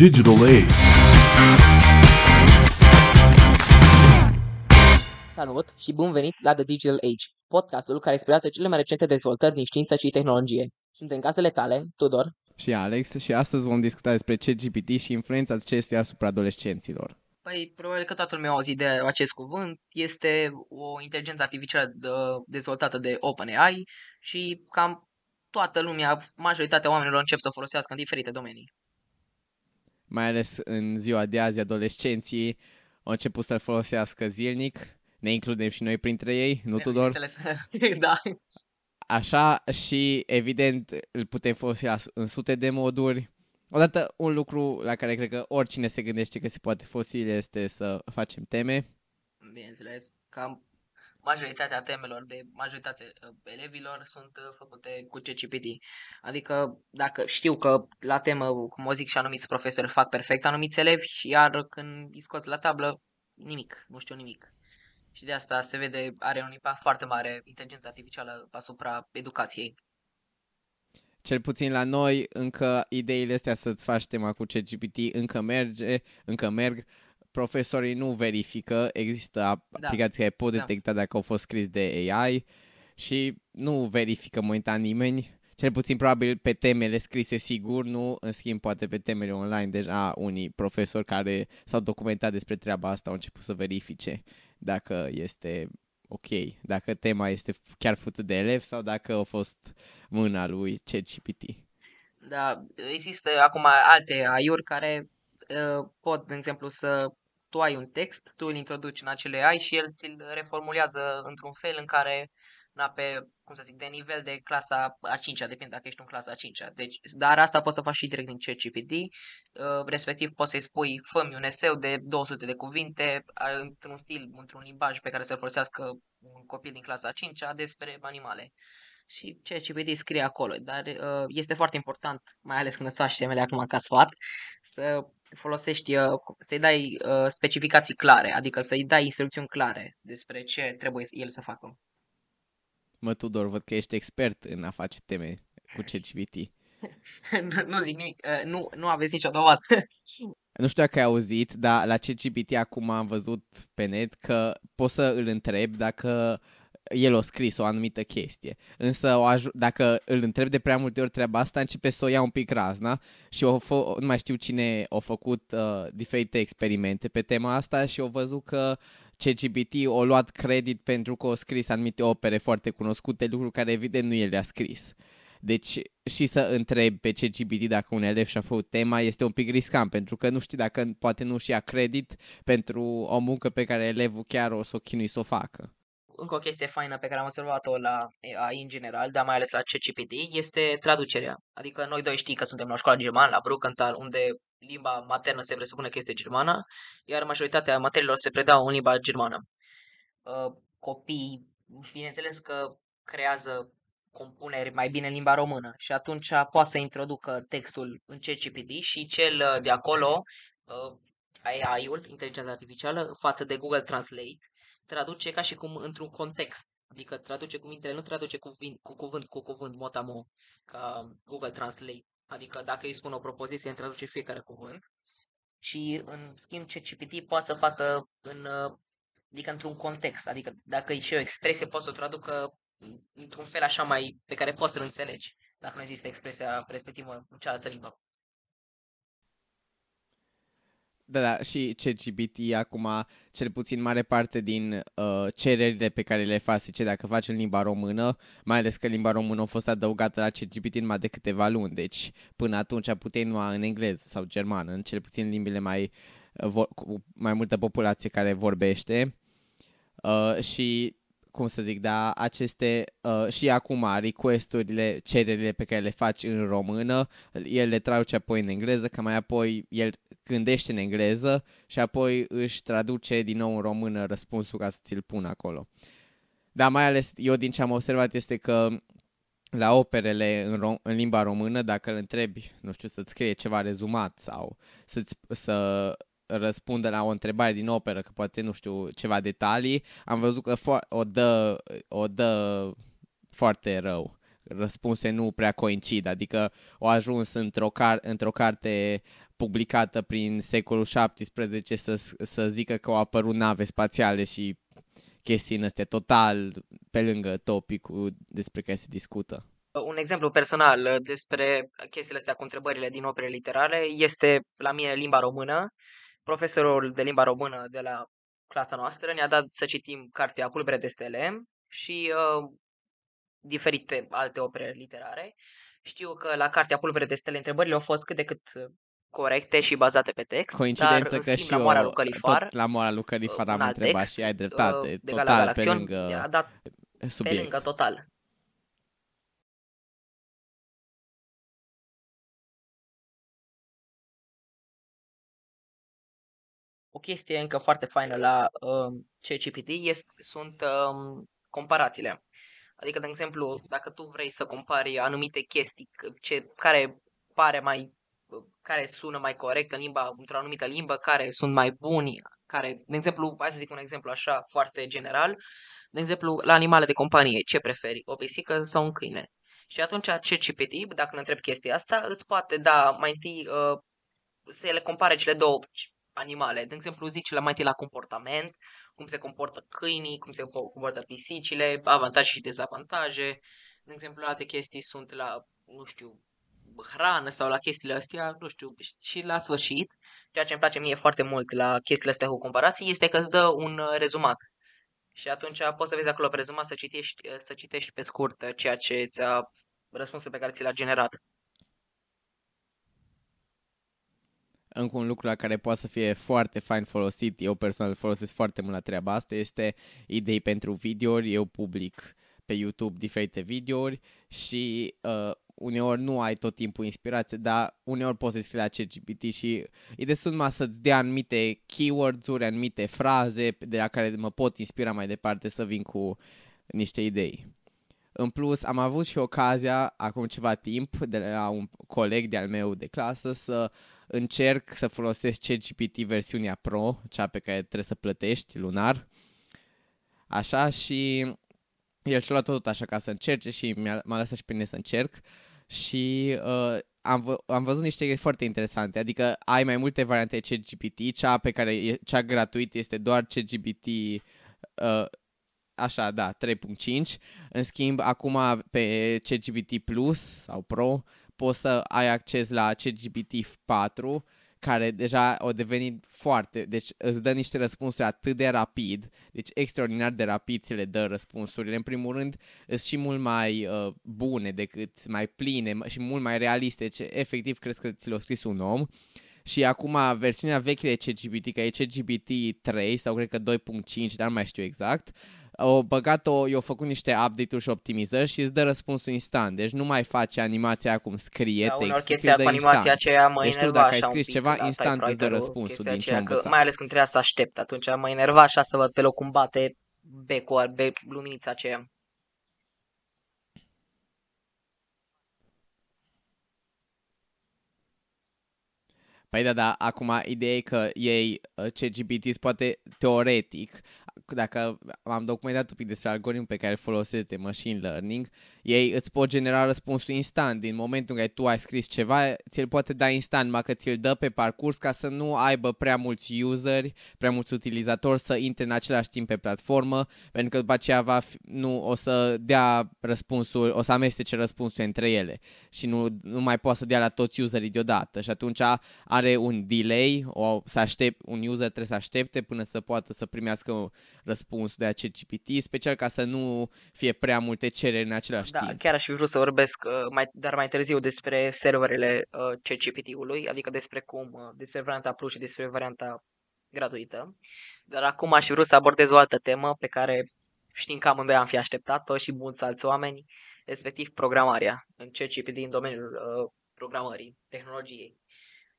digital age. Salut și bun venit la The Digital Age, podcastul care explică cele mai recente dezvoltări din știință și tehnologie. Sunt în gazdele tale, Tudor. Și Alex și astăzi vom discuta despre ChatGPT și influența acestuia asupra adolescenților. Păi, probabil că toată lumea a auzit de acest cuvânt. Este o inteligență artificială de, dezvoltată de OpenAI și cam toată lumea, majoritatea oamenilor încep să o folosească în diferite domenii. Mai ales în ziua de azi, adolescenții au început să-l folosească zilnic. Ne includem și noi printre ei, nu Tudor? da. Așa și evident îl putem folosi în sute de moduri. Odată un lucru la care cred că oricine se gândește că se poate folosi este să facem teme. Bineînțeles, cam majoritatea temelor de majoritatea uh, elevilor sunt uh, făcute cu CCPT. Adică dacă știu că la temă, cum o zic și anumiți profesori fac perfect anumiți elevi, iar când îi scoți la tablă, nimic, nu știu nimic. Și de asta se vede, are un impact foarte mare inteligența artificială asupra educației. Cel puțin la noi, încă ideile astea să-ți faci tema cu CGPT încă merge, încă merg. Profesorii nu verifică, există da. aplicații care pot da. detecta da. dacă au fost scris de AI și nu verifică momentan nimeni. Cel puțin probabil pe temele scrise sigur, nu, în schimb poate pe temele online deja unii profesori care s-au documentat despre treaba asta au început să verifice dacă este ok, dacă tema este chiar făcută de elev sau dacă a fost mâna lui ChatGPT. Da, există acum alte AI-uri care uh, pot, de exemplu, să tu ai un text, tu îl introduci în acele AI și el ți-l reformulează într-un fel în care na, pe, cum să zic, de nivel de clasa a 5-a, depinde dacă ești în clasa a 5-a. Deci, dar asta poți să faci și direct din ChatGPT, uh, respectiv poți să-i spui, fă un eseu de 200 de cuvinte, într-un stil, într-un limbaj pe care să-l folosească un copil din clasa a 5-a despre animale. Și ChatGPT scrie acolo, dar uh, este foarte important, mai ales când îți faci temele acum ca sfat, să folosești, uh, să-i dai specificații clare, adică să-i dai instrucțiuni clare despre ce trebuie el să facă. Mă, Tudor, văd că ești expert în a face teme cu ChatGPT. nu, nu zic nimic, uh, nu, nu aveți nicio dovadă. nu știu dacă ai auzit, dar la ChatGPT acum am văzut pe net că poți să îl întreb dacă el a scris o anumită chestie. Însă o aj- dacă îl întreb de prea multe ori treaba asta, începe să o ia un pic razna și o fă- nu mai știu cine a făcut uh, diferite experimente pe tema asta și au văzut că CGPT o luat credit pentru că a scris anumite opere foarte cunoscute, lucruri care evident nu el le-a scris. Deci și să întreb pe CGPT dacă un elev și-a făcut tema este un pic riscant, pentru că nu știi dacă poate nu și ia credit pentru o muncă pe care elevul chiar o să o chinui să o facă. Încă o chestie faină pe care am observat-o la AI în general, dar mai ales la CGPT, este traducerea. Adică noi doi știi că suntem la școala germană, la Bruckenthal, unde limba maternă se presupune că este germana, iar majoritatea materiilor se predau în limba germană. Uh, copiii, bineînțeles că creează compuneri mai bine în limba română și atunci poate să introducă textul în ChatGPT și cel uh, de acolo, uh, AI-ul, inteligența artificială, față de Google Translate, traduce ca și cum într-un context. Adică traduce cuvintele, nu traduce cuvânt cu cuvânt cu cuvânt motamo ca Google Translate. Adică dacă îi spun o propoziție, îmi traduce fiecare cuvânt. Și în schimb ce CPT poate să facă în, adică într-un context. Adică dacă e și o expresie, poate să o traducă într-un fel așa mai pe care poți să-l înțelegi. Dacă nu există expresia respectivă în cealaltă limbă. Da, da, și ChatGPT acum, cel puțin mare parte din uh, cererile pe care le faci, ce dacă faci în limba română, mai ales că limba română a fost adăugată la ChatGPT numai de câteva luni, deci până atunci puteai numai în engleză sau germană, în cel puțin limbile mai, uh, cu mai multă populație care vorbește. Uh, și cum să zic, da, aceste uh, și acum requesturile, cererile pe care le faci în română, el le traduce apoi în engleză, că mai apoi el gândește în engleză și apoi își traduce din nou în română răspunsul ca să ți-l pună acolo. Dar mai ales eu din ce am observat este că la operele în, rom- în limba română, dacă îl întrebi, nu știu, să-ți scrie ceva rezumat sau să-ți, să răspundă la o întrebare din operă, că poate, nu știu, ceva detalii, am văzut că fo- o, dă, o dă foarte rău. Răspunse nu prea coincid, adică o ajuns într-o, car- într-o carte publicată prin secolul 17 să, să zică că au apărut nave spațiale și chestii în astea total pe lângă topicul despre care se discută. Un exemplu personal uh, despre chestiile astea cu întrebările din opere literare este la mine limba română. Profesorul de limba română de la clasa noastră ne-a dat să citim cartea Pulbere de stele și uh, diferite alte opere literare. Știu că la cartea Pulbere de stele întrebările au fost cât de cât corecte și bazate pe text. Coincidență dar, în că schimb, și la Moara lui Califar, tot la Moara lui Califar un am alt întrebat text, și ai dreptate, uh, de total Gala pe Galaxion, lângă a dat pe subiect. lângă total. Chestie încă foarte faină la uh, ChatGPT este, sunt uh, comparațiile. Adică, de exemplu, dacă tu vrei să compari anumite chestii ce, care pare mai care sună mai corect în limba, într-o anumită limbă, care sunt mai buni, care, de exemplu, hai să zic un exemplu așa foarte general, de exemplu, la animale de companie, ce preferi, o pisică sau un câine? Și atunci ChatGPT, dacă ne întreb chestia asta, îți poate da mai întâi uh, să le compare cele două animale. De exemplu, zici la mai întâi la comportament, cum se comportă câinii, cum se comportă pisicile, avantaje și dezavantaje. De exemplu, alte chestii sunt la, nu știu, hrană sau la chestiile astea, nu știu, și la sfârșit, ceea ce îmi place mie foarte mult la chestiile astea cu comparații, este că îți dă un uh, rezumat. Și atunci poți să vezi acolo pe rezumat să citești, uh, să citești pe scurt uh, ceea ce ți-a răspunsul pe care ți l-a generat. Încă un lucru la care poate să fie foarte fain folosit, eu personal folosesc foarte mult la treaba asta, este idei pentru videouri, eu public pe YouTube diferite videouri și uh, uneori nu ai tot timpul inspirație, dar uneori poți să scrii la ChatGPT și e destul numai să-ți dea anumite keywords-uri, anumite fraze de la care mă pot inspira mai departe să vin cu niște idei. În plus, am avut și ocazia, acum ceva timp, de la un coleg de-al meu de clasă, să încerc să folosesc ChatGPT versiunea Pro, cea pe care trebuie să plătești lunar. Așa și el și-a luat tot așa ca să încerce și m-a lăsat și pe mine să încerc și uh, am, v- am văzut niște foarte interesante, adică ai mai multe variante ChatGPT, cea pe care e, cea gratuit este doar ChatGPT uh, așa, da, 3.5. În schimb, acum pe ChatGPT Plus sau Pro poți să ai acces la ChatGPT 4 care deja au devenit foarte, deci îți dă niște răspunsuri atât de rapid, deci extraordinar de rapid ți le dă răspunsurile. În primul rând, sunt și mult mai uh, bune decât, mai pline și mult mai realiste, ce efectiv crezi că ți le-a scris un om. Și acum versiunea veche de ChatGPT, că e ChatGPT 3 sau cred că 2.5, dar nu mai știu exact, uh, au băgat-o, i-au făcut niște update-uri și optimizări și îți dă răspunsul instant. Deci nu mai face animația cum scrie da, textul, chestia cu animația instant. aceea mă deci tu enerva dacă ai așa scris un pic ceva, la instant îți dă typewriter-ul, răspunsul chestia din ce aceea, am că, învățat. Mai ales când trebuia să aștept, atunci mă enerva așa să văd pe loc cum bate becul, be, luminița aceea. Păi da, da, acum ideea e că ei, uh, CGPT poate teoretic, dacă am documentat un pic despre algoritmul pe care îl folosesc de machine learning, ei îți pot genera răspunsul instant. Din momentul în care tu ai scris ceva, ți-l poate da instant, numai că ți-l dă pe parcurs ca să nu aibă prea mulți useri, prea mulți utilizatori să intre în același timp pe platformă, pentru că după aceea va fi, nu o să dea răspunsul, o să amestece răspunsul între ele și nu, nu mai poate să dea la toți userii deodată și atunci are un delay, o, să aștept, un user trebuie să aștepte până să poată să primească răspunsul de acest GPT, special ca să nu fie prea multe cereri în același Da, timp. chiar aș fi vrut să vorbesc, uh, mai, dar mai târziu despre serverele uh, ChatGPT-ului, adică despre cum, uh, despre varianta Plus și despre varianta gratuită. Dar acum aș fi vrut să abordez o altă temă pe care știm că amândoi am fi așteptat-o și mulți alți oameni, respectiv programarea în ChatGPT în domeniul uh, programării, tehnologiei.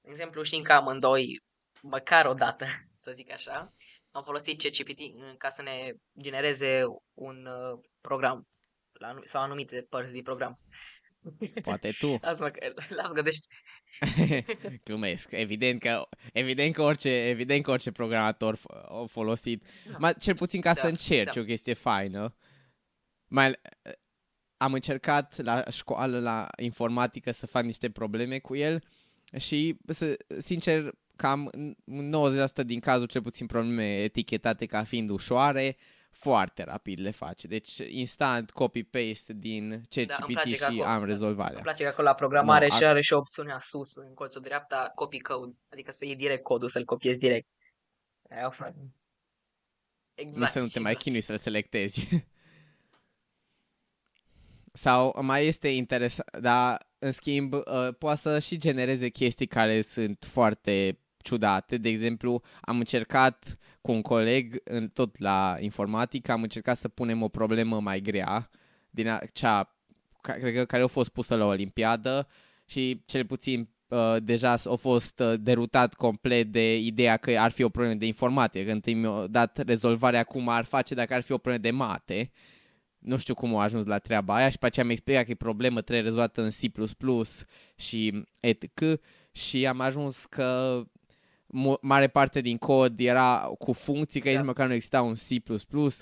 De exemplu, știm că amândoi, măcar o dată, să zic așa, am folosit ChatGPT ca să ne genereze un uh, program la anum- sau anumite părți din program. Poate tu. Lasă-mă că, lasă că deci, Glumesc. Evident că, evident că orice, evident că orice programator f- a folosit, Da. mai, cel puțin ca Da, să încerci da. o chestie faină. Mai, am încercat la școală, la informatică, să fac niște probleme cu el și, să, sincer, cam 90% din cazuri, cel puțin probleme etichetate ca fiind ușoare, foarte rapid le face. Deci instant copy-paste din ChatGPT da, și acolo, am rezolvarea. Îmi place că acolo la programare no, și are și opțiunea sus, în colțul dreapta, copy code, adică să iei direct codul, să-l copiezi direct. Aia Exact. Nu să nu te mai chinui să-l selectezi. Sau mai este interesant, dar în schimb uh, poate să și genereze chestii care sunt foarte ciudate. De exemplu, am încercat cu un coleg, în, tot la informatică, am încercat să punem o problemă mai grea din cea cred că, care a fost pusă la Olimpiadă și cel puțin uh, deja a fost uh, derutat complet de ideea că ar fi o problemă de informatică. Când mi-a dat rezolvarea cum ar face dacă ar fi o problemă de mate. Nu știu cum a ajuns la treaba aia și pe aceea mi-a explicat că e problemă trebuie rezolvată în C++ și etc. Și am ajuns că mare parte din cod era cu funcții, că da. nici măcar nu exista un C++,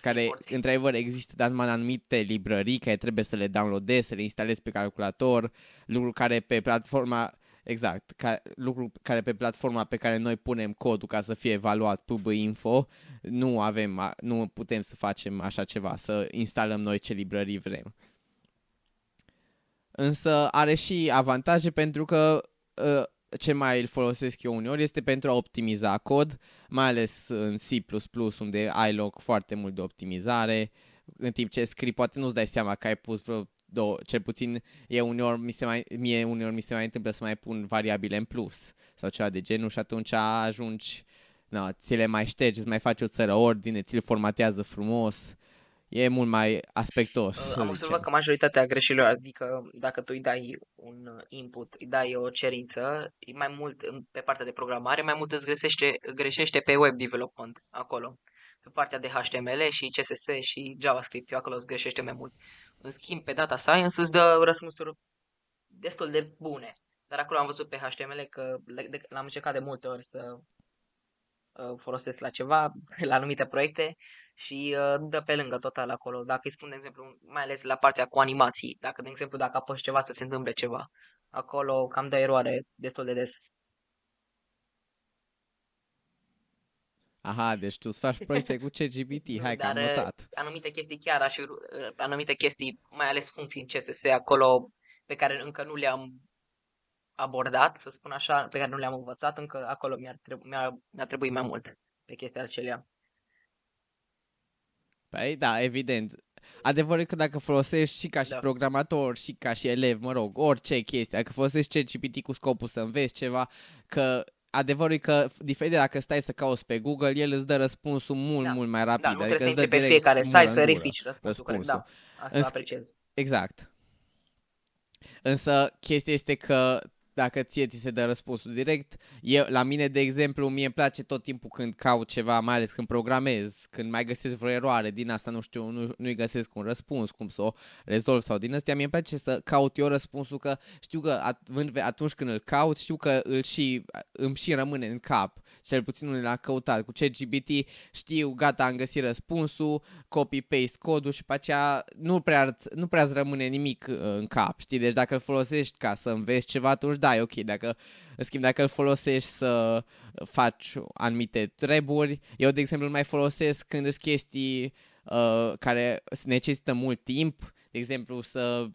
care într-adevăr există, dar numai în anumite librării care trebuie să le downloadezi, să le instalezi pe calculator, lucru care pe platforma Exact, ca, lucru care pe platforma pe care noi punem codul ca să fie evaluat pub info, nu avem, nu putem să facem așa ceva, să instalăm noi ce librării vrem. Însă are și avantaje pentru că uh, ce mai îl folosesc eu uneori este pentru a optimiza cod, mai ales în C++, unde ai loc foarte mult de optimizare, în timp ce scrii poate nu-ți dai seama că ai pus vreo două, cel puțin e uneori, mi se mai, mie uneori mi se mai întâmplă să mai pun variabile în plus sau ceva de genul și atunci ajungi, na, ți le mai ștergi, îți mai faci o țără ordine, ți le formatează frumos, e mult mai aspectos. Am observat că majoritatea greșelilor, adică dacă tu îi dai un input, îi dai o cerință, mai mult pe partea de programare, mai mult îți greșește, greșește pe web development acolo. Pe partea de HTML și CSS și JavaScript, eu acolo îți greșește mai mult. În schimb, pe data science îți dă răspunsuri destul de bune. Dar acolo am văzut pe HTML că l-am încercat de multe ori să Uh, folosesc la ceva, la anumite proiecte și uh, dă pe lângă total acolo. Dacă îi spun, de exemplu, mai ales la partea cu animații, dacă, de exemplu, dacă apăși ceva să se întâmple ceva, acolo cam dă eroare destul de des. Aha, deci tu îți faci proiecte cu CGBT, hai că am uh, notat. Anumite chestii chiar aș anumite chestii, mai ales funcții în CSS, acolo pe care încă nu le-am abordat, să spun așa, pe care nu le-am învățat, încă acolo mi-ar trebu- mi-ar, mi-ar trebui mai mult pe chestia acelea. Păi da, evident. Adevărul că dacă folosești și ca și da. programator și ca și elev, mă rog, orice chestie, dacă folosești ChatGPT cu scopul să înveți ceva, că adevărul e că, diferit de dacă stai să cauți pe Google, el îți dă răspunsul mult, da. mult mai rapid. Da, nu adică trebuie să intri pe fiecare site să refici răspunsul. răspunsul. Da, asta Îns- apreciez. Exact. Însă chestia este că dacă ție ți se dă răspunsul direct. Eu, la mine, de exemplu, mie îmi place tot timpul când caut ceva, mai ales când programez, când mai găsesc vreo eroare din asta, nu știu, nu, nu-i găsesc un răspuns, cum să o rezolv sau din astea, mie îmi place să caut eu răspunsul că știu că atunci când îl caut, știu că îl și, îmi și rămâne în cap cel puțin unul l-a căutat. Cu ChatGPT știu, gata, am găsit răspunsul, copy-paste codul și pe aceea nu prea, nu prea îți rămâne nimic uh, în cap, știi? Deci dacă îl folosești ca să înveți ceva, atunci da, e ok. Dacă, în schimb, dacă îl folosești să faci anumite treburi, eu, de exemplu, îl mai folosesc când sunt chestii uh, care necesită mult timp, de exemplu, să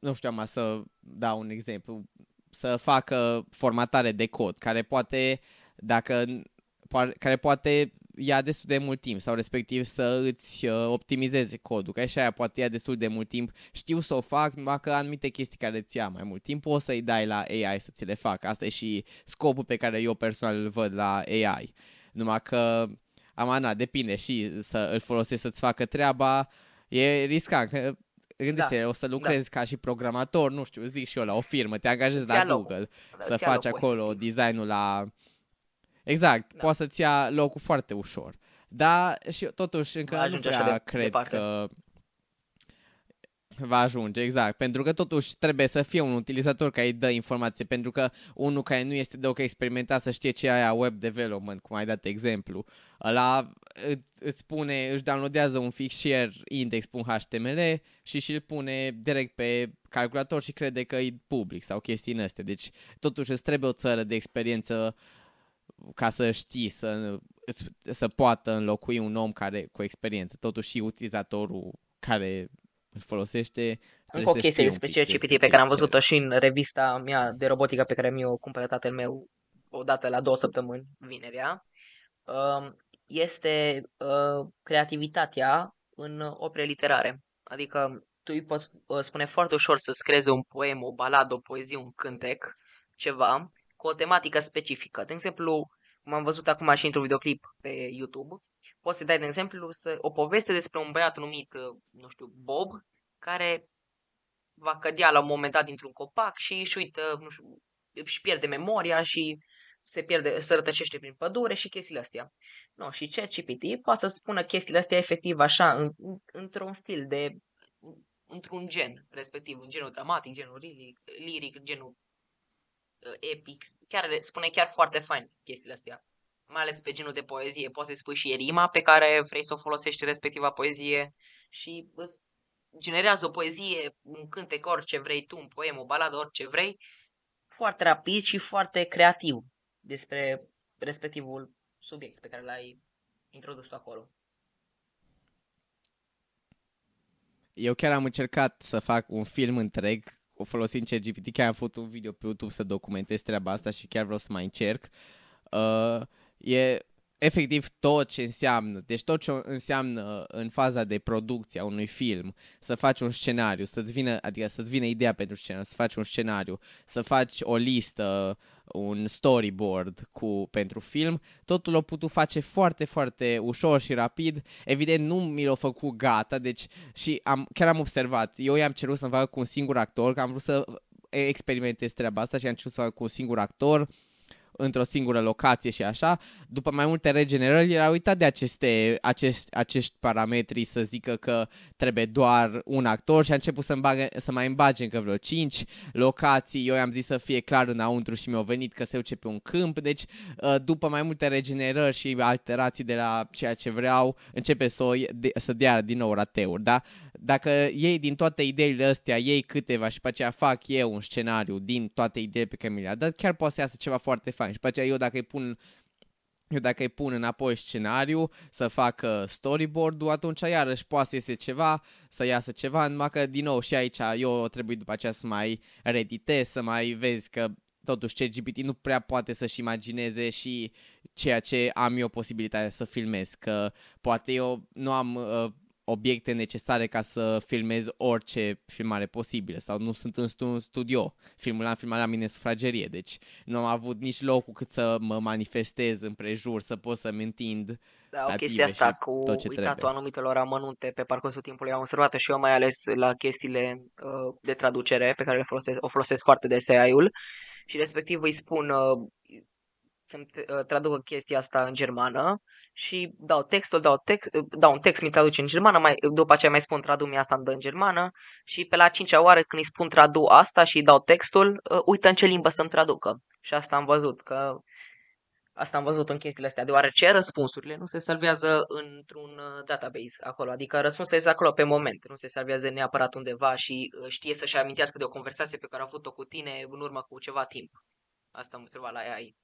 nu știu am să dau un exemplu, să facă formatare de cod, care poate, dacă, care poate ia destul de mult timp sau respectiv să îți uh, optimizeze codul, că așa aia poate ia destul de mult timp. Știu să o fac, numai că anumite chestii care îți ia mai mult timp o să-i dai la AI să ți le facă. Asta e și scopul pe care eu personal îl văd la AI. Numai că, amana, depinde și să îl folosești să-ți facă treaba, e riscant gândește, da. o să da. lucrezi da. ca și programator, nu știu, zic și eu la o firmă, te angajezi la Google da, să faci acolo efectiv. designul la... Exact, da. poți să-ți ia locul foarte ușor. Dar și totuși încă nu prea cred departe. că... va ajunge, exact. Pentru că totuși trebuie să fie un utilizator care îi dă informație, pentru că unul care nu este deloc experimentat să știe ce e aia web development, cum ai dat exemplu, ăla îți spune, își downloadează un fișier index.html și și-l pune direct pe calculator și crede că e public sau chestii astea. Deci totuși îți trebuie o țară de experiență ca să știi să, să poată înlocui un om care cu experiență. Totuși și utilizatorul care îl folosește. Încă o chestie despre ChatGPT pe care am văzut-o și în revista mea de robotică pe care mi-o cumpără tatăl meu odată la două săptămâni, vinerea, um, este uh, creativitatea în opere literare. Adică tu îi poți uh, spune foarte ușor să screze un poem, o baladă, o poezie, un cântec, ceva, cu o tematică specifică. De exemplu, cum am văzut acum și într-un videoclip pe YouTube, poți să dai, de exemplu, să, o poveste despre un băiat numit, uh, nu știu, Bob, care va cădea la un moment dat dintr-un copac și își uită, nu știu, își pierde memoria și se pierde, se rătăcește prin pădure și chestiile astea. No, și ChatGPT poate să spună chestiile astea efectiv așa, în, într-un stil de, într-un gen, respectiv, în genul dramatic, genul liric, liric genul uh, epic. Chiar spune chiar foarte fain chestiile astea. Mai ales pe genul de poezie. Poți să spui și rima pe care vrei să o folosești respectiva poezie și îți generează o poezie, un cântec, orice vrei tu, un poem, o baladă, orice vrei, foarte rapid și foarte creativ despre respectivul subiect pe care l-ai introdus acolo. Eu chiar am încercat să fac un film întreg folosind ChatGPT, chiar am făcut un video pe YouTube să documentez treaba asta și chiar vreau să mai încerc. Uh, e efectiv tot ce înseamnă, deci tot ce înseamnă în faza de producție a unui film, să faci un scenariu, să-ți vină, adică să-ți vină ideea pentru scenariu, să faci un scenariu, să faci o listă, un storyboard cu, pentru film, totul l-a putut face foarte, foarte ușor și rapid. Evident, nu mi l-a făcut gata, deci și am, chiar am observat, eu i-am cerut să-mi facă cu un singur actor, că am vrut să experimentez treaba asta și am cerut să fac cu un singur actor, într-o singură locație și așa, după mai multe regenerări, era uitat de aceste, acești, acești parametri să zică că trebuie doar un actor și a început să, îmbagă, să mai îmbage încă vreo 5 locații. Eu i-am zis să fie clar înăuntru și mi-au venit că se duce pe un câmp, deci uh, după mai multe regenerări și alterații de la ceea ce vreau, începe să, o, de, să dea din nou rateuri, da? Dacă iei din toate ideile astea, iei câteva și pe aceea fac eu un scenariu din toate ideile pe care mi le-a dat, chiar poate să iasă ceva foarte fain. Și pe aceea eu dacă îi pun eu dacă îi pun înapoi scenariu, să facă storyboard-ul, atunci iarăși poate să iese ceva, să iasă ceva, numai că din nou și aici eu trebuie după aceea să mai reditez, să mai vezi că totuși CGPT nu prea poate să-și imagineze și ceea ce am eu posibilitatea să filmez, că poate eu nu am uh, obiecte necesare ca să filmez orice filmare posibilă sau nu sunt în studio. Filmul l-am filmat la mine în sufragerie, deci nu am avut nici locul cât să mă manifestez în prejur, să pot să-mi întind da, o chestie asta cu uitatul trebuie. anumitelor amănunte pe parcursul timpului am observat și eu mai ales la chestiile uh, de traducere pe care le folosesc, o folosesc foarte des AI-ul și respectiv îi spun uh, să-mi uh, traducă chestia asta în germană și dau textul, dau, text, dau un text, mi traduce în germană, mai, după aceea mai spun tradu mi asta în, în germană și pe la cincea oară când îi spun tradu asta și îi dau textul, uh, uită în ce limbă să-mi traducă. Și asta am văzut, că asta am văzut în chestiile astea, deoarece răspunsurile nu se salvează într-un uh, database acolo, adică răspunsul este acolo pe moment, nu se salvează neapărat undeva și uh, știe să-și amintească de o conversație pe care a avut-o cu tine în urmă cu ceva timp. Asta am observat la AI.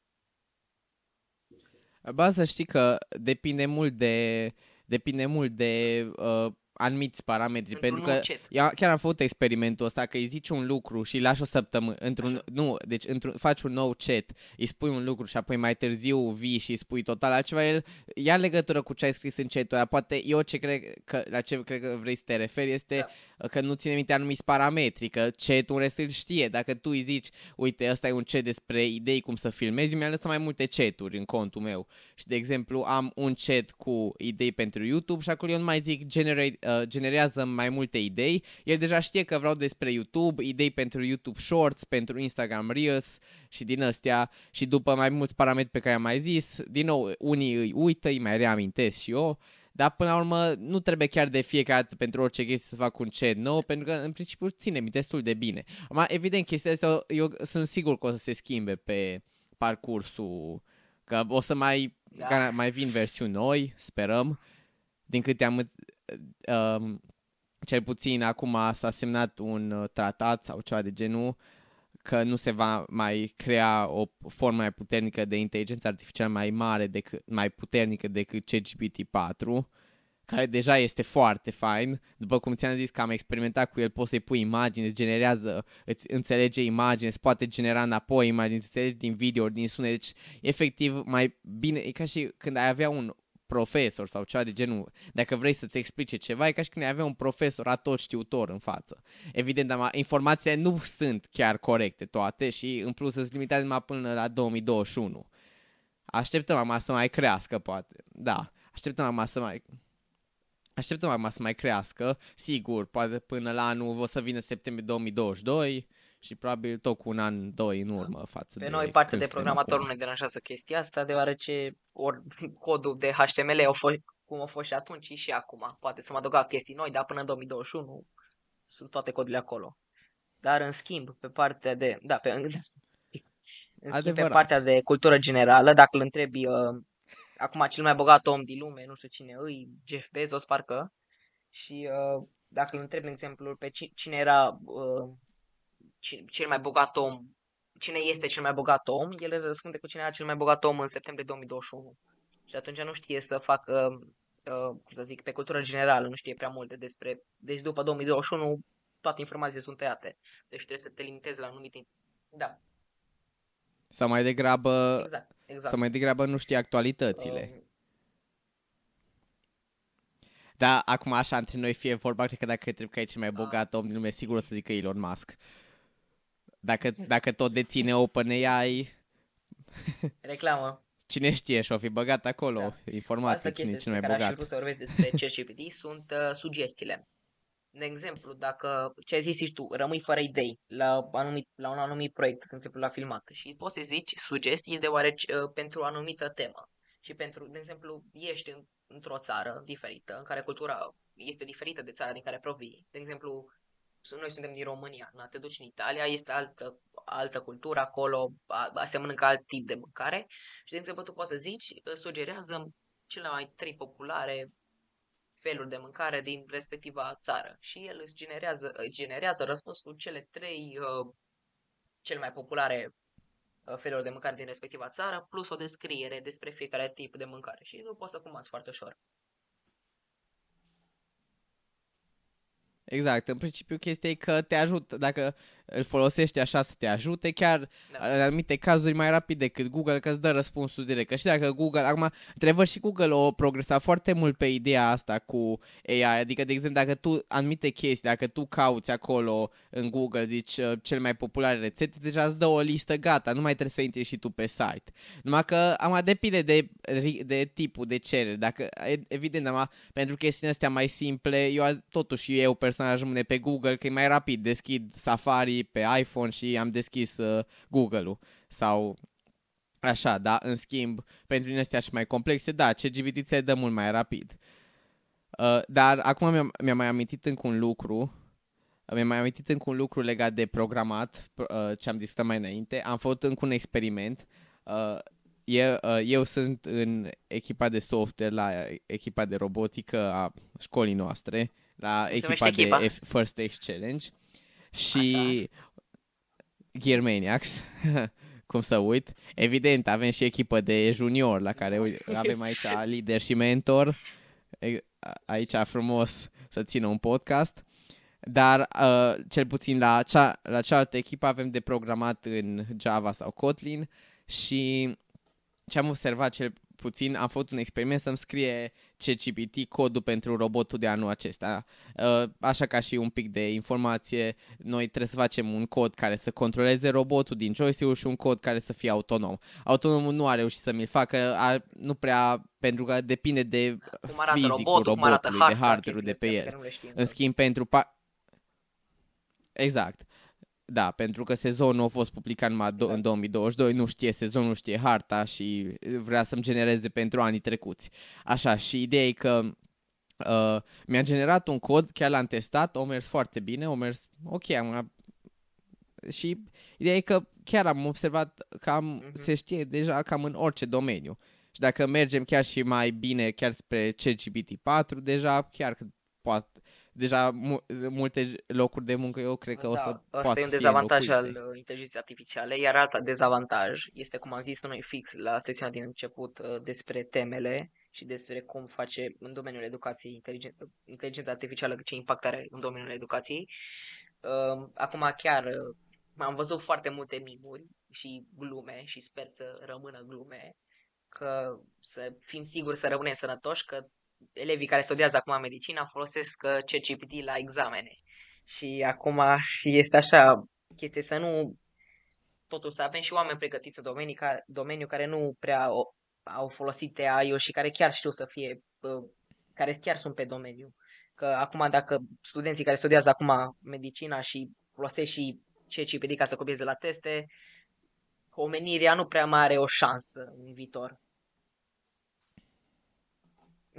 Ba să știi că depinde mult de, depinde mult de uh, anumiți parametri, pentru că eu chiar am făcut experimentul ăsta, că îi zici un lucru și îi lași o săptămână, într-un, nu, deci într-un, faci un nou chat, îi spui un lucru și apoi mai târziu vii și îi spui total altceva, el ia legătură cu ce ai scris în chat ăla, poate eu ce cred că, la ce cred că vrei să te referi este da că nu ține minte anumiți parametri, că chat-ul rest îl știe. Dacă tu îi zici, uite, ăsta e un chat despre idei cum să filmezi, mi-a lăsat mai multe chaturi în contul meu. Și, de exemplu, am un chat cu idei pentru YouTube și acolo eu nu mai zic generate, uh, generează mai multe idei. El deja știe că vreau despre YouTube, idei pentru YouTube Shorts, pentru Instagram Reels și din astea. Și după mai mulți parametri pe care am mai zis, din nou, unii îi uită, îi mai reamintesc și eu dar până la urmă nu trebuie chiar de fiecare dată pentru orice chestie să fac un chat nou, pentru că în principiu ține mi destul de bine. Acum, evident, chestia asta eu sunt sigur că o să se schimbe pe parcursul, că o să mai, da. mai vin versiuni noi, sperăm. Din câte am um, cel puțin acum s-a semnat un uh, tratat sau ceva de genul că nu se va mai crea o formă mai puternică de inteligență artificială mai mare, decât, mai puternică decât CGPT-4, care deja este foarte fain. După cum ți-am zis că am experimentat cu el, poți să-i pui imagini, îți generează, îți înțelege imagini, îți poate genera înapoi imagini, îți înțelege din video, din sunet, deci efectiv mai bine, e ca și când ai avea un profesor sau ceva de genul, dacă vrei să-ți explice ceva, e ca și când ai avea un profesor atot știutor în față. Evident, dar informațiile nu sunt chiar corecte toate și în plus sunt limitate numai până la 2021. Așteptăm acum să mai crească, poate. Da, așteptăm acum să mai... Așteptăm acum să mai crească, sigur, poate până la anul o să vină septembrie 2022, și probabil tot cu un an, doi în urmă da. față Pe de noi, partea de programator, nu ne deranjează chestia asta, deoarece or, codul de HTML a fost cum a fost și atunci și acum. Poate să mă adăuga chestii noi, dar până în 2021 sunt toate codurile acolo. Dar în schimb, pe partea de... Da, pe, în schimb, pe partea de cultură generală, dacă îl întrebi uh, acum cel mai bogat om din lume, nu știu cine îi, Jeff Bezos parcă, și uh, dacă îl întrebi, de exemplu, pe cine era uh, cel mai bogat om, cine este cel mai bogat om, el îți răspunde cu cine era cel mai bogat om în septembrie 2021. Și atunci nu știe să facă, uh, cum să zic, pe cultură generală, nu știe prea multe despre... Deci după 2021 toate informațiile sunt tăiate. Deci trebuie să te limitezi la anumite... Da. Sau mai degrabă... Exact, exact. Sau mai degrabă nu știe actualitățile. Uh, da, acum așa între noi fie vorba, cred că dacă trebuie că e cel mai bogat om din lume, sigur o să zică Elon Musk. Dacă, dacă tot deține OpenAI... Reclamă. Cine știe și-o fi băgat acolo da. informații cine e cel mai bogat. Altă să vorbesc despre ChatGPT sunt uh, sugestiile. De exemplu, dacă ce ai zis și tu, rămâi fără idei la, anumit, la un anumit proiect, când se la filmat și poți să zici sugestii deoarece uh, pentru o anumită temă. Și pentru, de exemplu, ești în, într-o țară diferită, în care cultura este diferită de țara din care provii. De exemplu, noi suntem din România, na, te duci în Italia, este altă, altă cultură acolo, se mănâncă alt tip de mâncare. Și, de exemplu, tu poți să zici, sugerează cele mai trei populare feluri de mâncare din respectiva țară. Și el îți generează, generează răspuns cu cele trei uh, cele mai populare uh, feluri de mâncare din respectiva țară, plus o descriere despre fiecare tip de mâncare. Și nu poți să comanzi foarte ușor. Exact, în principiu chestia e că te ajută, dacă îl folosești așa să te ajute, chiar da. în anumite cazuri mai rapid decât Google, că îți dă răspunsul direct. Că și dacă Google, acum, trebuie și Google o progresa foarte mult pe ideea asta cu AI, adică, de exemplu, dacă tu, anumite chestii, dacă tu cauți acolo în Google, zici uh, cele mai populare rețete, deja îți dă o listă gata, nu mai trebuie să intri și tu pe site. Numai că, am depinde de, de tipul de cerere, dacă, evident, am pentru chestiile astea mai simple, eu totuși eu personal rămâne pe Google, că e mai rapid, deschid Safari, pe iPhone și am deschis uh, Google-ul sau așa, da, în schimb, pentru din astea și mai complexe, da, CGPT ți dă mult mai rapid. Uh, dar acum mi-am, mi mai amintit încă un lucru, mi-am mai amintit încă un lucru legat de programat, uh, ce am discutat mai înainte. Am făcut încă un experiment. Uh, eu, uh, eu sunt în echipa de software la echipa de robotică a școlii noastre, la echipa de echipa. First Stage Challenge. Și Așa. Gear Maniacs, cum să uit. Evident, avem și echipă de junior la care uite, avem aici lider și mentor. Aici frumos să țină un podcast. Dar uh, cel puțin la, cea, la cealaltă echipă avem de programat în Java sau Kotlin și ce am observat cel puțin, am făcut un experiment să-mi scrie CGPT codul pentru robotul de anul acesta. Uh, așa ca și un pic de informație, noi trebuie să facem un cod care să controleze robotul din joystick și un cod care să fie autonom. Autonomul nu a reușit să mi-l facă, a, nu prea, pentru că depinde de cum arată fizicul robotul, robotului, cum arată de hardware de pe el. În schimb, pentru... Pa- exact. Da, pentru că sezonul a fost publicat numai do- în 2022, nu știe sezonul, nu știe harta și vrea să-mi genereze pentru anii trecuți. Așa, și ideea e că Uh, mi-a generat un cod, chiar l-am testat, a mers foarte bine, a mers ok, am, și ideea e că chiar am observat că am, uh-huh. se știe deja cam în orice domeniu. Și dacă mergem chiar și mai bine, chiar spre CGPT 4, deja chiar că poate, deja mu- multe locuri de muncă eu cred că da, o să Asta e un dezavantaj al uh, inteligenței artificiale, iar alt dezavantaj este, cum am zis noi fix la sesiunea din început, uh, despre temele și despre cum face în domeniul educației inteligent, inteligența artificială, ce impact are în domeniul educației. Uh, acum chiar am văzut foarte multe mimuri și glume și sper să rămână glume, că să fim siguri să rămânem sănătoși, că elevii care studiază acum medicina folosesc uh, ChatGPT la examene. Și acum este așa, este să nu totuși să avem și oameni pregătiți în domenii care, domeniu care nu prea au, au folosit AI-ul și care chiar știu să fie, uh, care chiar sunt pe domeniu. Că acum dacă studenții care studiază acum medicina și folosesc și ChatGPT ca să copieze la teste, omenirea nu prea mai are o șansă în viitor.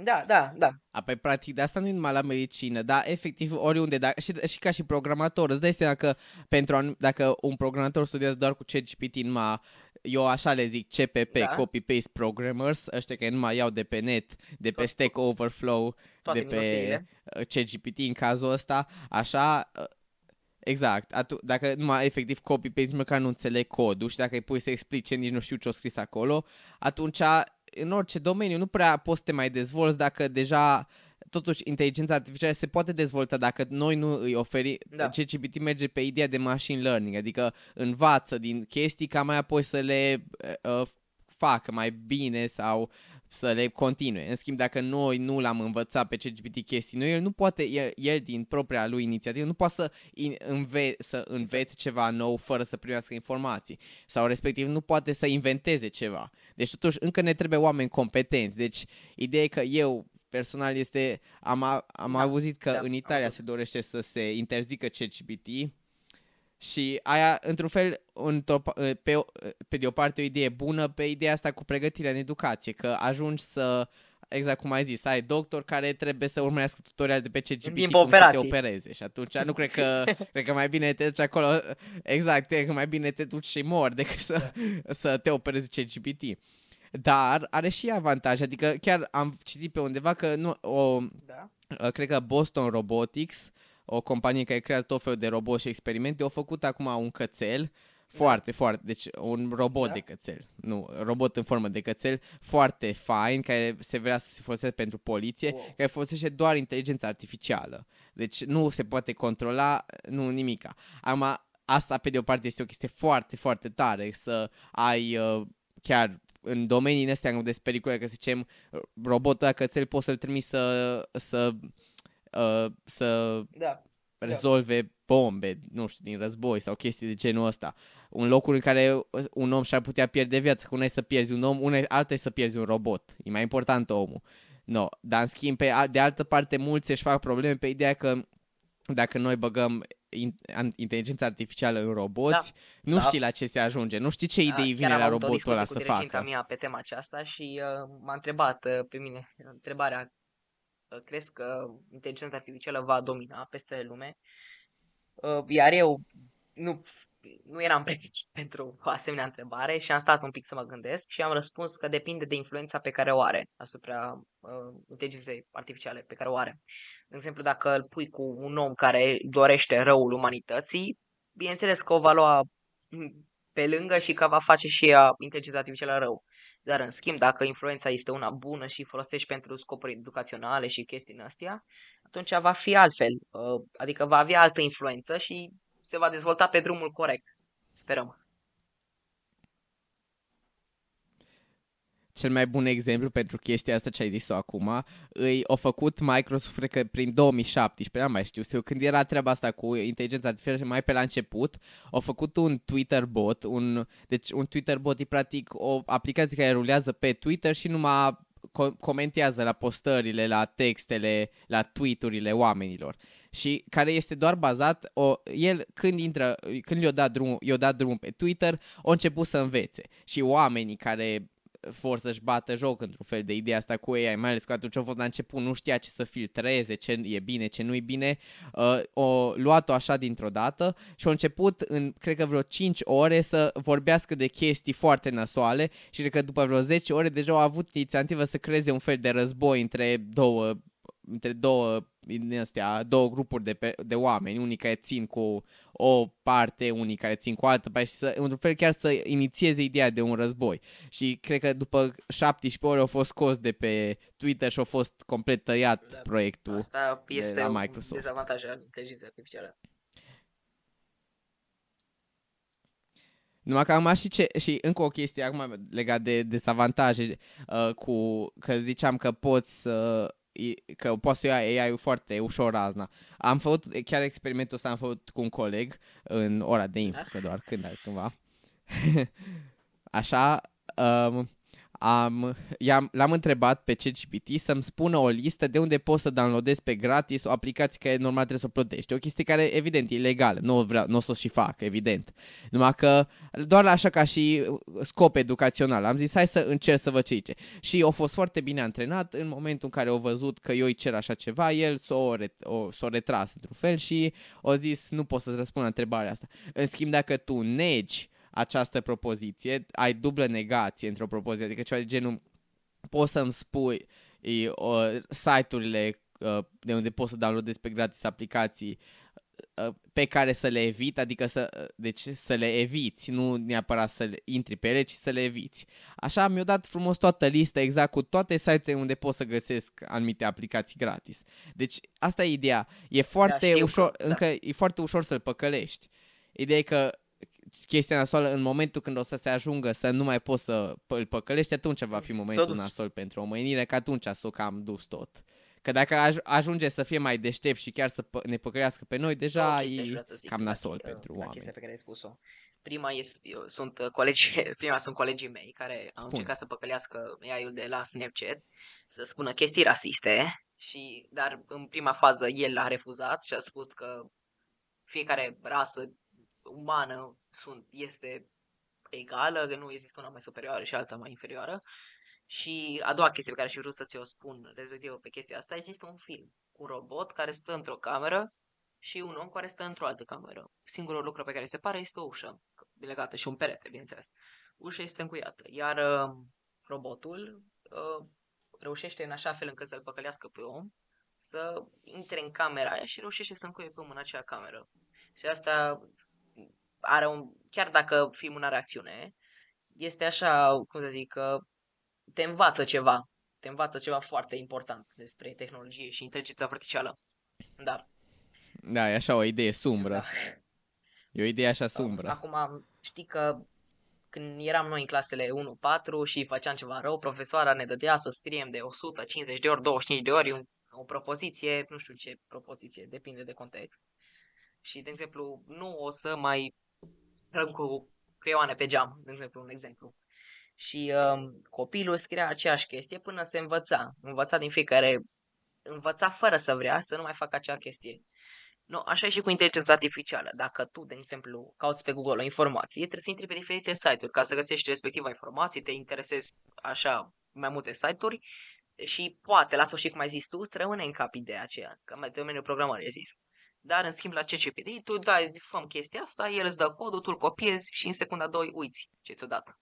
Da, da, da. Apoi, practic, de asta nu e numai la medicină, dar efectiv oriunde, da, și, și ca și programator, îți dai seama că pentru dacă un programator studiază doar cu ChatGPT, numai, eu așa le zic, CPP, da. Copy-Paste Programmers, ăștia că nu mai iau de pe net, de pe Stack Overflow, Toate de pe uh, ChatGPT în cazul ăsta, așa, uh, Exact. Atu- dacă numai efectiv copy-paste, măcar nu înțeleg codul și dacă îi pui să explice, nici nu știu ce-o scris acolo, atunci în orice domeniu nu prea poți să te mai dezvolți dacă deja totuși inteligența artificială se poate dezvolta dacă noi nu îi oferi, da. ChatGPT merge pe ideea de machine learning, adică învață din chestii ca mai apoi să le uh, facă mai bine sau să le continue. În schimb, dacă noi nu l-am învățat pe ChatGPT chestii, noi, el nu poate, el, el din propria lui inițiativă, nu poate să, înve- să învețe exact. ceva nou fără să primească informații. Sau respectiv nu poate să inventeze ceva. Deci totuși încă ne trebuie oameni competenți. Deci ideea e că eu personal este, am, am da, auzit că da, în Italia se dorește să se interzică ChatGPT și aia, într-un fel, pe, pe de o parte o idee bună, pe ideea asta cu pregătirea în educație, că ajungi să, exact cum ai zis, ai doctor care trebuie să urmărească tutorial de pe CGPT cum să te opereze și atunci nu cred că, cred că mai bine te duci acolo, exact, cred că mai bine te duci și mor decât să, să te opereze CGPT. Dar are și avantaje, adică chiar am citit pe undeva că nu, o, da? cred că Boston Robotics o companie care creează tot felul de roboți și experimente, au făcut acum un cățel foarte, da. foarte, deci un robot da? de cățel, nu, robot în formă de cățel, foarte fain, care se vrea să se folosească pentru poliție, wow. care folosește doar inteligența artificială. Deci nu se poate controla, nu nimica. Acum, asta pe de o parte este o chestie foarte, foarte tare, să ai uh, chiar în domenii astea unde sunt pericole, că să zicem, robotul cățel poți să-l trimiți să, să uh, să da. rezolve da. Bombe, nu știu, din război sau chestii de genul ăsta. Un locul în care un om și-ar putea pierde viața, că una e să pierzi un om, una alta e să pierzi un robot. E mai important omul. No, dar în schimb, pe, de altă parte, mulți își fac probleme pe ideea că dacă noi băgăm inteligența artificială în roboți, da. nu da. știi la ce se ajunge, nu știi ce da, idei vine la robotul ăla să facă. mea pe tema aceasta și uh, m-a întrebat uh, pe mine întrebarea Uh, crezi că inteligența artificială va domina peste lume? Uh, iar eu nu, nu eram pregătit pentru o asemenea întrebare și am stat un pic să mă gândesc și am răspuns că depinde de influența pe care o are asupra uh, inteligenței artificiale pe care o are. De exemplu, dacă îl pui cu un om care dorește răul umanității, bineînțeles că o va lua pe lângă și că va face și ea inteligența artificială rău. Dar, în schimb, dacă influența este una bună și folosești pentru scopuri educaționale și chestii astea, atunci va fi altfel. Uh, adică va avea altă influență și se va dezvolta pe drumul corect. Sperăm. cel mai bun exemplu pentru chestia asta ce ai zis-o acum, îi a făcut Microsoft, cred că prin 2017, nu mai știu, știu, când era treaba asta cu inteligența artificială mai pe la început, a făcut un Twitter bot, un, deci un Twitter bot e practic o aplicație care rulează pe Twitter și numai comentează la postările, la textele, la tweet-urile oamenilor. Și care este doar bazat, o, el când intră, când i-a dat, drum, i-a dat drumul pe Twitter, a început să învețe. Și oamenii care vor să-și bată joc într-un fel de ideea asta cu AI, mai ales că atunci a fost la început, nu știa ce să filtreze, ce e bine, ce nu-i bine, uh, o luat-o așa dintr-o dată și a început în, cred că vreo 5 ore să vorbească de chestii foarte nasoale și cred că după vreo 10 ore deja au avut inițiativă să creeze un fel de război între două între două din astea, două grupuri de, pe, de oameni, unii care țin cu o parte, unii care țin cu altă parte și să, într-un fel chiar să inițieze ideea de un război. Și cred că după 17 ore au fost scos de pe Twitter și a fost complet tăiat da, proiectul Asta este de la Microsoft. un dezavantaj al inteligenței artificiale. Numai că am și, ce, și încă o chestie acum legat de dezavantaje uh, cu că ziceam că poți să că poți să iei AI-ul foarte ușor razna. Am făcut chiar experimentul ăsta, am făcut cu un coleg în ora de info, că doar când ai cândva. Așa, um, am, i-am, l-am întrebat pe ChatGPT să-mi spună o listă de unde poți să downloadezi pe gratis o aplicație care normal trebuie să o plătești. O chestie care, evident, e legală, nu, vreau, nu o să o și fac, evident. Numai că, doar așa ca și scop educațional, am zis, hai să încerc să văd ce zice. Și a fost foarte bine antrenat în momentul în care au văzut că eu îi cer așa ceva, el s-o, ret- o, s-o retras într-un fel și o zis, nu pot să-ți răspund la întrebarea asta. În schimb, dacă tu negi această propoziție, ai dublă negație într-o propoziție, adică ceva de genul, poți să-mi spui e, o, site-urile uh, de unde poți să downloadezi pe gratis aplicații uh, pe care să le evit, adică să, deci să le eviți, nu neapărat să le intri pe ele, ci să le eviți. Așa mi-a dat frumos toată lista exact cu toate site-urile unde pot să găsesc anumite aplicații gratis. Deci asta e ideea. E foarte da, ușor, că, da. încă e foarte ușor să-l păcălești. Ideea e că chestia nasoală în momentul când o să se ajungă să nu mai poți să îl păcălești, atunci va fi momentul nasol pentru omenire, că atunci s-o cam dus tot. Că dacă aj- ajunge să fie mai deștept și chiar să pă- ne păcălească pe noi, deja e cam nasol la, pentru la oameni. chestia pe care ai spus-o. Prima este, eu, sunt uh, colegi, prima sunt colegii mei care Spune. au încercat să păcălească AI-ul de la Snapchat, să spună chestii rasiste, și, dar în prima fază el a refuzat și a spus că fiecare rasă umană sunt, este egală, că nu există una mai superioară și alta mai inferioară. Și a doua chestie pe care și vreau să ți-o spun, respectiv pe chestia asta, există un film cu un robot care stă într-o cameră și un om care stă într-o altă cameră. Singurul lucru pe care se pare este o ușă legată și un perete, bineînțeles. Ușa este încuiată, iar uh, robotul uh, reușește în așa fel încât să-l păcălească pe om, să intre în camera aia și reușește să încuie pe om în acea cameră. Și asta are un, chiar dacă filmul nu are acțiune, este așa, cum să zic, te învață ceva. Te învață ceva foarte important despre tehnologie și inteligența artificială. Da. Da, e așa o idee sumbră. Da. E o idee așa sumbră. Acum, știi că când eram noi în clasele 1-4 și făceam ceva rău, profesoara ne dădea să scriem de 150 de ori, 25 de ori o propoziție, nu știu ce propoziție, depinde de context. Și, de exemplu, nu o să mai cu creioane pe geam, de exemplu, un exemplu. Și um, copilul scria aceeași chestie până se învăța. Învăța din fiecare... Învăța fără să vrea să nu mai facă acea chestie. Nu, așa e și cu inteligența artificială. Dacă tu, de exemplu, cauți pe Google o informație, trebuie să intri pe diferite site-uri ca să găsești respectiva informație, te interesezi așa mai multe site-uri și poate, la sfârșit, cum ai zis tu, să rămâne în cap ideea aceea, că mai domeniul programării zis. Dar, în schimb, la CCPD, tu dai, zi, făm chestia asta, el îți dă codul, tu îl copiezi și în secunda 2 uiți ce ți-o dat.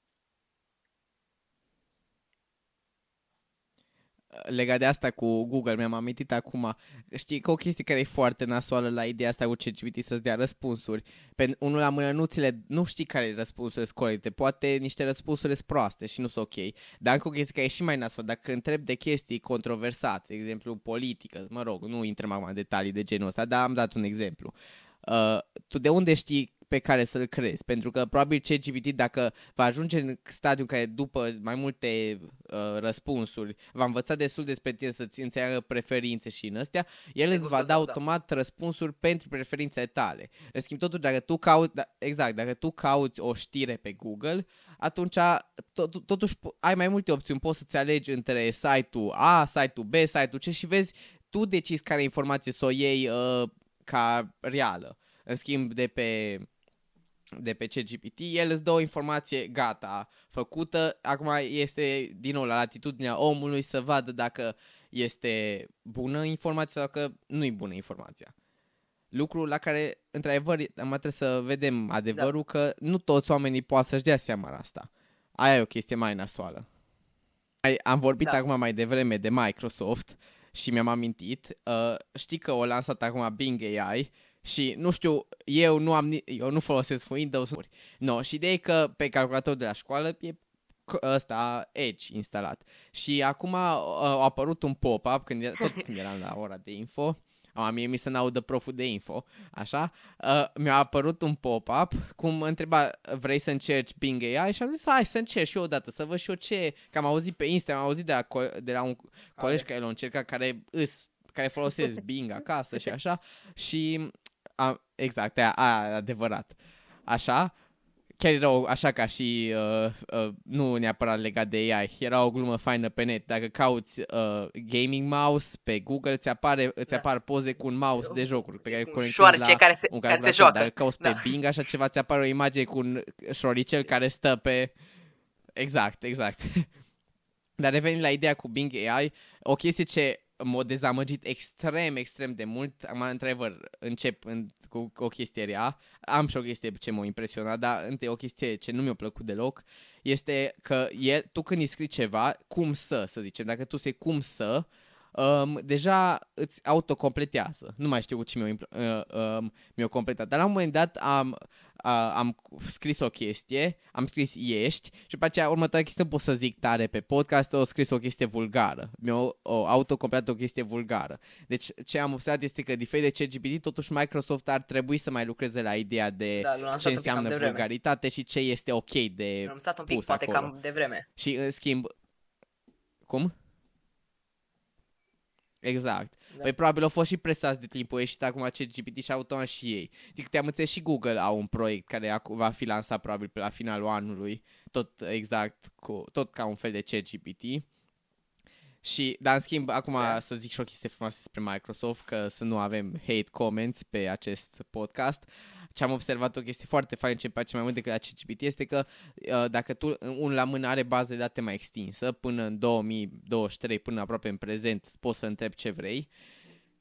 Legat de asta cu Google, mi-am amintit acum, știi că o chestie care e foarte nasoală la ideea asta cu ChatGPT să-ți dea răspunsuri. Pe unul la mână nu, le, nu știi care e răspunsul corecte, poate niște răspunsuri sunt proaste și nu sunt ok. Dar încă o chestie care e și mai nasoală, dacă întreb de chestii controversate, de exemplu politică, mă rog, nu intrăm acum în detalii de genul ăsta, dar am dat un exemplu. Uh, tu de unde știi pe care să-l crezi. Pentru că probabil ChatGPT, dacă va ajunge în stadiul care după mai multe uh, răspunsuri va învăța destul despre tine să-ți înțeleagă preferințe și în astea, el îți va da, da automat da. răspunsuri pentru preferințele tale. În schimb, totuși, dacă tu cauți, da, exact, dacă tu cauți o știre pe Google, atunci tot, totuși ai mai multe opțiuni. Poți să-ți alegi între site-ul A, site-ul B, site-ul C și vezi, tu decizi care informație să o iei uh, ca reală. În schimb, de pe de pe CGPT, el îți dă o informație gata, făcută, acum este din nou la latitudinea omului să vadă dacă este bună informația sau că nu e bună informația. Lucru la care, într-adevăr, mai trebuie să vedem adevărul da. că nu toți oamenii poate să-și dea seama asta. Aia e o chestie mai nasoală. Am vorbit da. acum mai devreme de Microsoft și mi-am amintit. Uh, știi că o lansat acum Bing AI și nu știu, eu nu am eu nu folosesc Windows. No, și ideea e că pe calculator de la școală e ăsta Edge instalat. Și acum uh, a apărut un pop-up când, tot când eram la ora de info a, mie mi se n-audă proful de info, așa, uh, mi-a apărut un pop-up cum mă întreba, vrei să încerci Bing AI? Și am zis, hai să încerc și eu odată, să văd și eu ce, că am auzit pe Insta, am auzit de la, de la un colegi care l-a încercat, care îs, care folosesc Bing acasă și așa, și, a, exact, aia, aia adevărat, așa, chiar era o, așa ca și, uh, uh, nu neapărat legat de AI, era o glumă faină pe net. Dacă cauți uh, gaming mouse pe Google, îți, apare, îți da. apar poze cu un mouse de jocuri pe care conectezi la care se, un care se joacă. Dacă cauți da. pe Bing, așa ceva, ți apare o imagine cu un șoricel care stă pe... Exact, exact. Dar revenind la ideea cu Bing AI, o chestie ce m-a dezamăgit extrem, extrem de mult. Am întrebări, încep în, cu, cu o chestie rea. Am și o chestie ce m-a impresionat, dar întâi o chestie ce nu mi-a plăcut deloc este că el, tu când îi scrii ceva, cum să, să zicem, dacă tu scrii cum să, um, deja îți autocompletează. Nu mai știu cu ce mi-o, uh, um, mi-o completat. Dar la un moment dat am, uh, am scris o chestie, am scris ești și după aceea următoarea chestie pot să zic tare pe podcast, o scris o chestie vulgară. Mi-o autocompletat o chestie vulgară. Deci ce am observat este că diferit de CGPT, totuși Microsoft ar trebui să mai lucreze la ideea de da, ce înseamnă vulgaritate și ce este ok de Am stat un pic, poate acolo. cam de vreme. Și în schimb, cum? Exact. Da. Păi probabil au fost și presați de timpul ieșit acum GPT și automat și ei. Adică te-am înțeles și Google au un proiect care va fi lansat probabil pe la finalul anului, tot exact, cu, tot ca un fel de ChatGPT. Și, dar în schimb, acum yeah. să zic și o chestie frumoasă despre Microsoft, că să nu avem hate comments pe acest podcast. Ce am observat o chestie foarte faină ce îmi place mai mult decât la ChatGPT este că uh, dacă tu un la mână are bază de date mai extinsă, până în 2023, până aproape în prezent, poți să întrebi ce vrei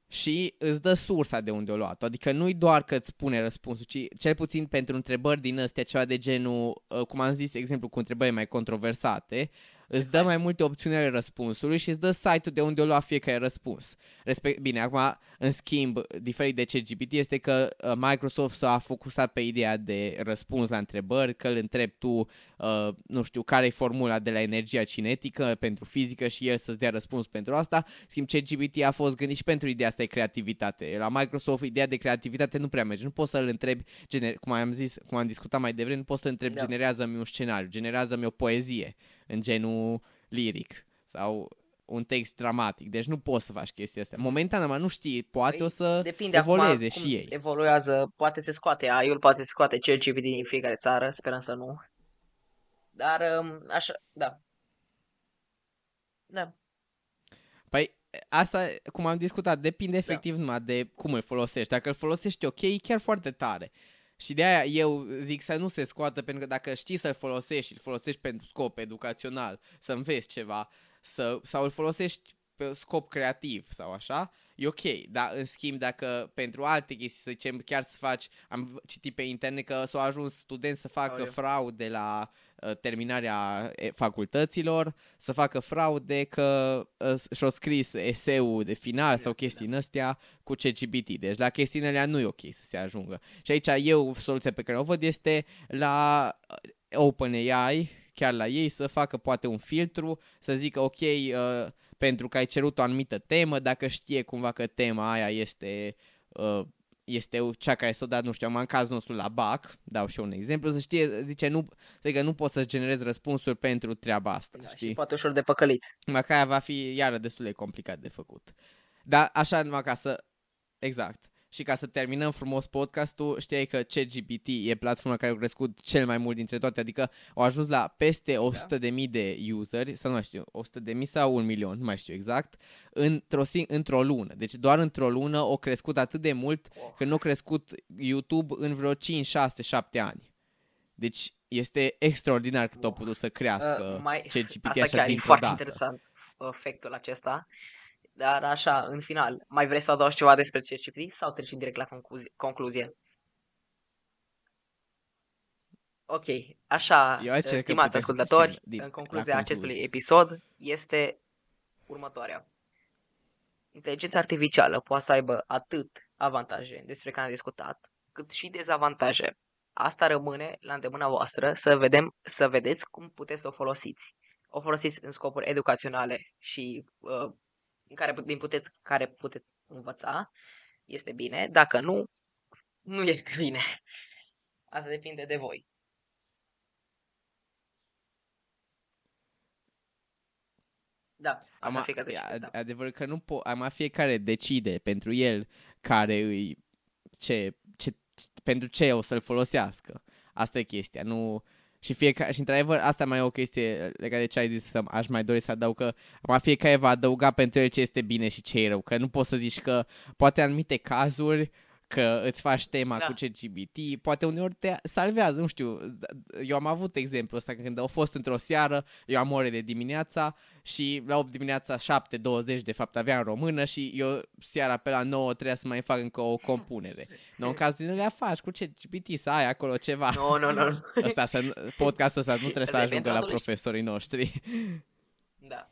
și îți dă sursa de unde o luat. Adică nu-i doar că îți spune răspunsul, ci cel puțin pentru întrebări din astea, ceva de genul, uh, cum am zis, exemplu, cu întrebări mai controversate, îți dă mai multe opțiuni ale răspunsului și îți dă site-ul de unde o lua fiecare răspuns. Respect, bine, acum, în schimb, diferit de CGPT este că uh, Microsoft s-a focusat pe ideea de răspuns la întrebări, că îl întrebi tu, uh, nu știu, care e formula de la energia cinetică pentru fizică și el să-ți dea răspuns pentru asta. Schimb, CGPT a fost gândit și pentru ideea asta de creativitate. La Microsoft, ideea de creativitate nu prea merge. Nu poți să-l întrebi, gener- cum am zis, cum am discutat mai devreme, nu poți să-l întrebi, da. generează-mi un scenariu, generează-mi o poezie în genul liric sau un text dramatic. Deci nu poți să faci chestia asta. Momentan, mă, nu știi, poate păi, o să depinde evolueze și ei. evoluează, poate se scoate AI-ul, poate se scoate ChatGPT din fiecare țară, sperăm să nu. Dar, um, așa, da. Da. Păi, asta, cum am discutat, depinde da. efectiv da. numai de cum îl folosești. Dacă îl folosești ok, e chiar foarte tare. Și de aia eu zic să nu se scoată, pentru că dacă știi să-l folosești și îl folosești pentru scop educațional, să înveți ceva, să, sau îl folosești pe scop creativ sau așa, e ok. Dar în schimb, dacă pentru alte chestii, să zicem, chiar să faci, am citit pe internet că s-au ajuns studenți să facă oh, fraude la uh, terminarea facultăților, să facă fraude că uh, și-au scris eseul de final sau chestii în astea cu CGBT. Deci la chestiile alea nu e ok să se ajungă. Și aici eu, soluția pe care o văd este la OpenAI, chiar la ei, să facă poate un filtru, să zică ok, uh, pentru că ai cerut o anumită temă, dacă știe cumva că tema aia este, uh, este cea care s-o dat, nu știu, am în cazul nostru la BAC, dau și eu un exemplu, să știe, zice, nu, zică, nu poți să generezi răspunsuri pentru treaba asta, da, știi? Și poate ușor de păcălit. Măcar va fi iară destul de complicat de făcut. Dar așa numai ca să, exact. Și ca să terminăm frumos podcastul, știai că ChatGPT e platforma care a crescut cel mai mult dintre toate, adică au ajuns la peste 100.000 da. de, de useri, sau nu mai știu, 100.000 de mii sau un milion, nu mai știu exact, într-o, într-o lună. Deci doar într-o lună au crescut atât de mult oh. că nu a crescut YouTube în vreo 5, 6, 7 ani. Deci este extraordinar cât au putut să crească Uh, mai, ChatGPT asta așa chiar e dintr-o foarte dată. interesant, efectul acesta. Dar așa, în final, mai vrei să adaugi ceva despre ChatGPT sau trecem direct la concluzie? concluzie? Ok, așa, Eu aș zice că stimați putem să ascultători, trecem din- în la concluzia acestui concluzie. episod este următoarea. Inteligența artificială poate să aibă atât avantaje despre care am discutat, cât și dezavantaje. Asta rămâne la îndemâna voastră să vedem, să vedeți cum puteți să o folosiți. O folosiți în scopuri educaționale și uh, în care, din puteți, care puteți învăța, este bine. Dacă nu, nu este bine. Asta depinde de voi. Da, asta Am, fiecare e decide, da. ad- adevăr că nu po- am fiecare decide pentru el care îi ce, ce pentru ce o să-l folosească. Asta e chestia, nu și fiecare și într-adevăr asta mai e o chestie legată de ce ai zis să aș mai dori să adaug că mai fiecare va adăuga pentru el ce este bine și ce e rău, că nu poți să zici că poate în anumite cazuri că îți faci tema Da. cu CGBT, poate uneori te salvează, nu știu, eu am avut exemplul ăsta când au fost într-o seară, eu am ore de dimineața și la 8 dimineața 7.20 de fapt aveam în română și eu seara pe la 9 trebuia să mai fac încă o compunere. Nu, în cazul nu le faci cu CGPT să ai acolo ceva. Nu, nu, nu. Asta, să, nu- podcastul ăsta nu trebuie să Asta e ajungă pentru la adolescenți. profesorii noștri. Da.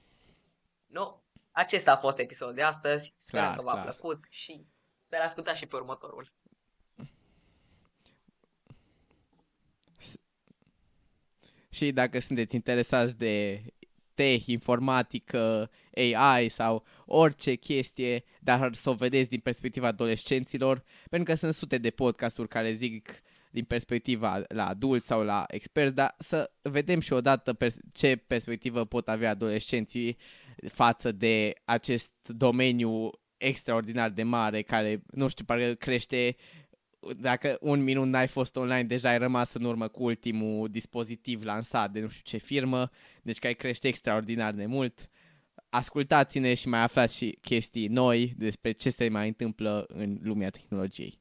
Nu, acesta a fost episodul de astăzi. Sperăm Clar, că v-a clar. plăcut și să-l ascultați și pe următorul. Și dacă sunteți interesați de tech, informatică, AI sau orice chestie, dar să o vedeți din perspectiva adolescenților, pentru că sunt sute de podcasturi care zic din perspectiva la adulți sau la experți, dar să vedem și odată pers- ce perspectivă pot avea adolescenții față de acest domeniu extraordinar de mare care, nu știu, parcă crește dacă un minut n-ai fost online, deja ai rămas în urmă cu ultimul dispozitiv lansat de nu știu ce firmă, deci care crește extraordinar de mult. Ascultați-ne și mai aflați și chestii noi despre ce se mai întâmplă în lumea tehnologiei.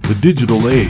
The digital age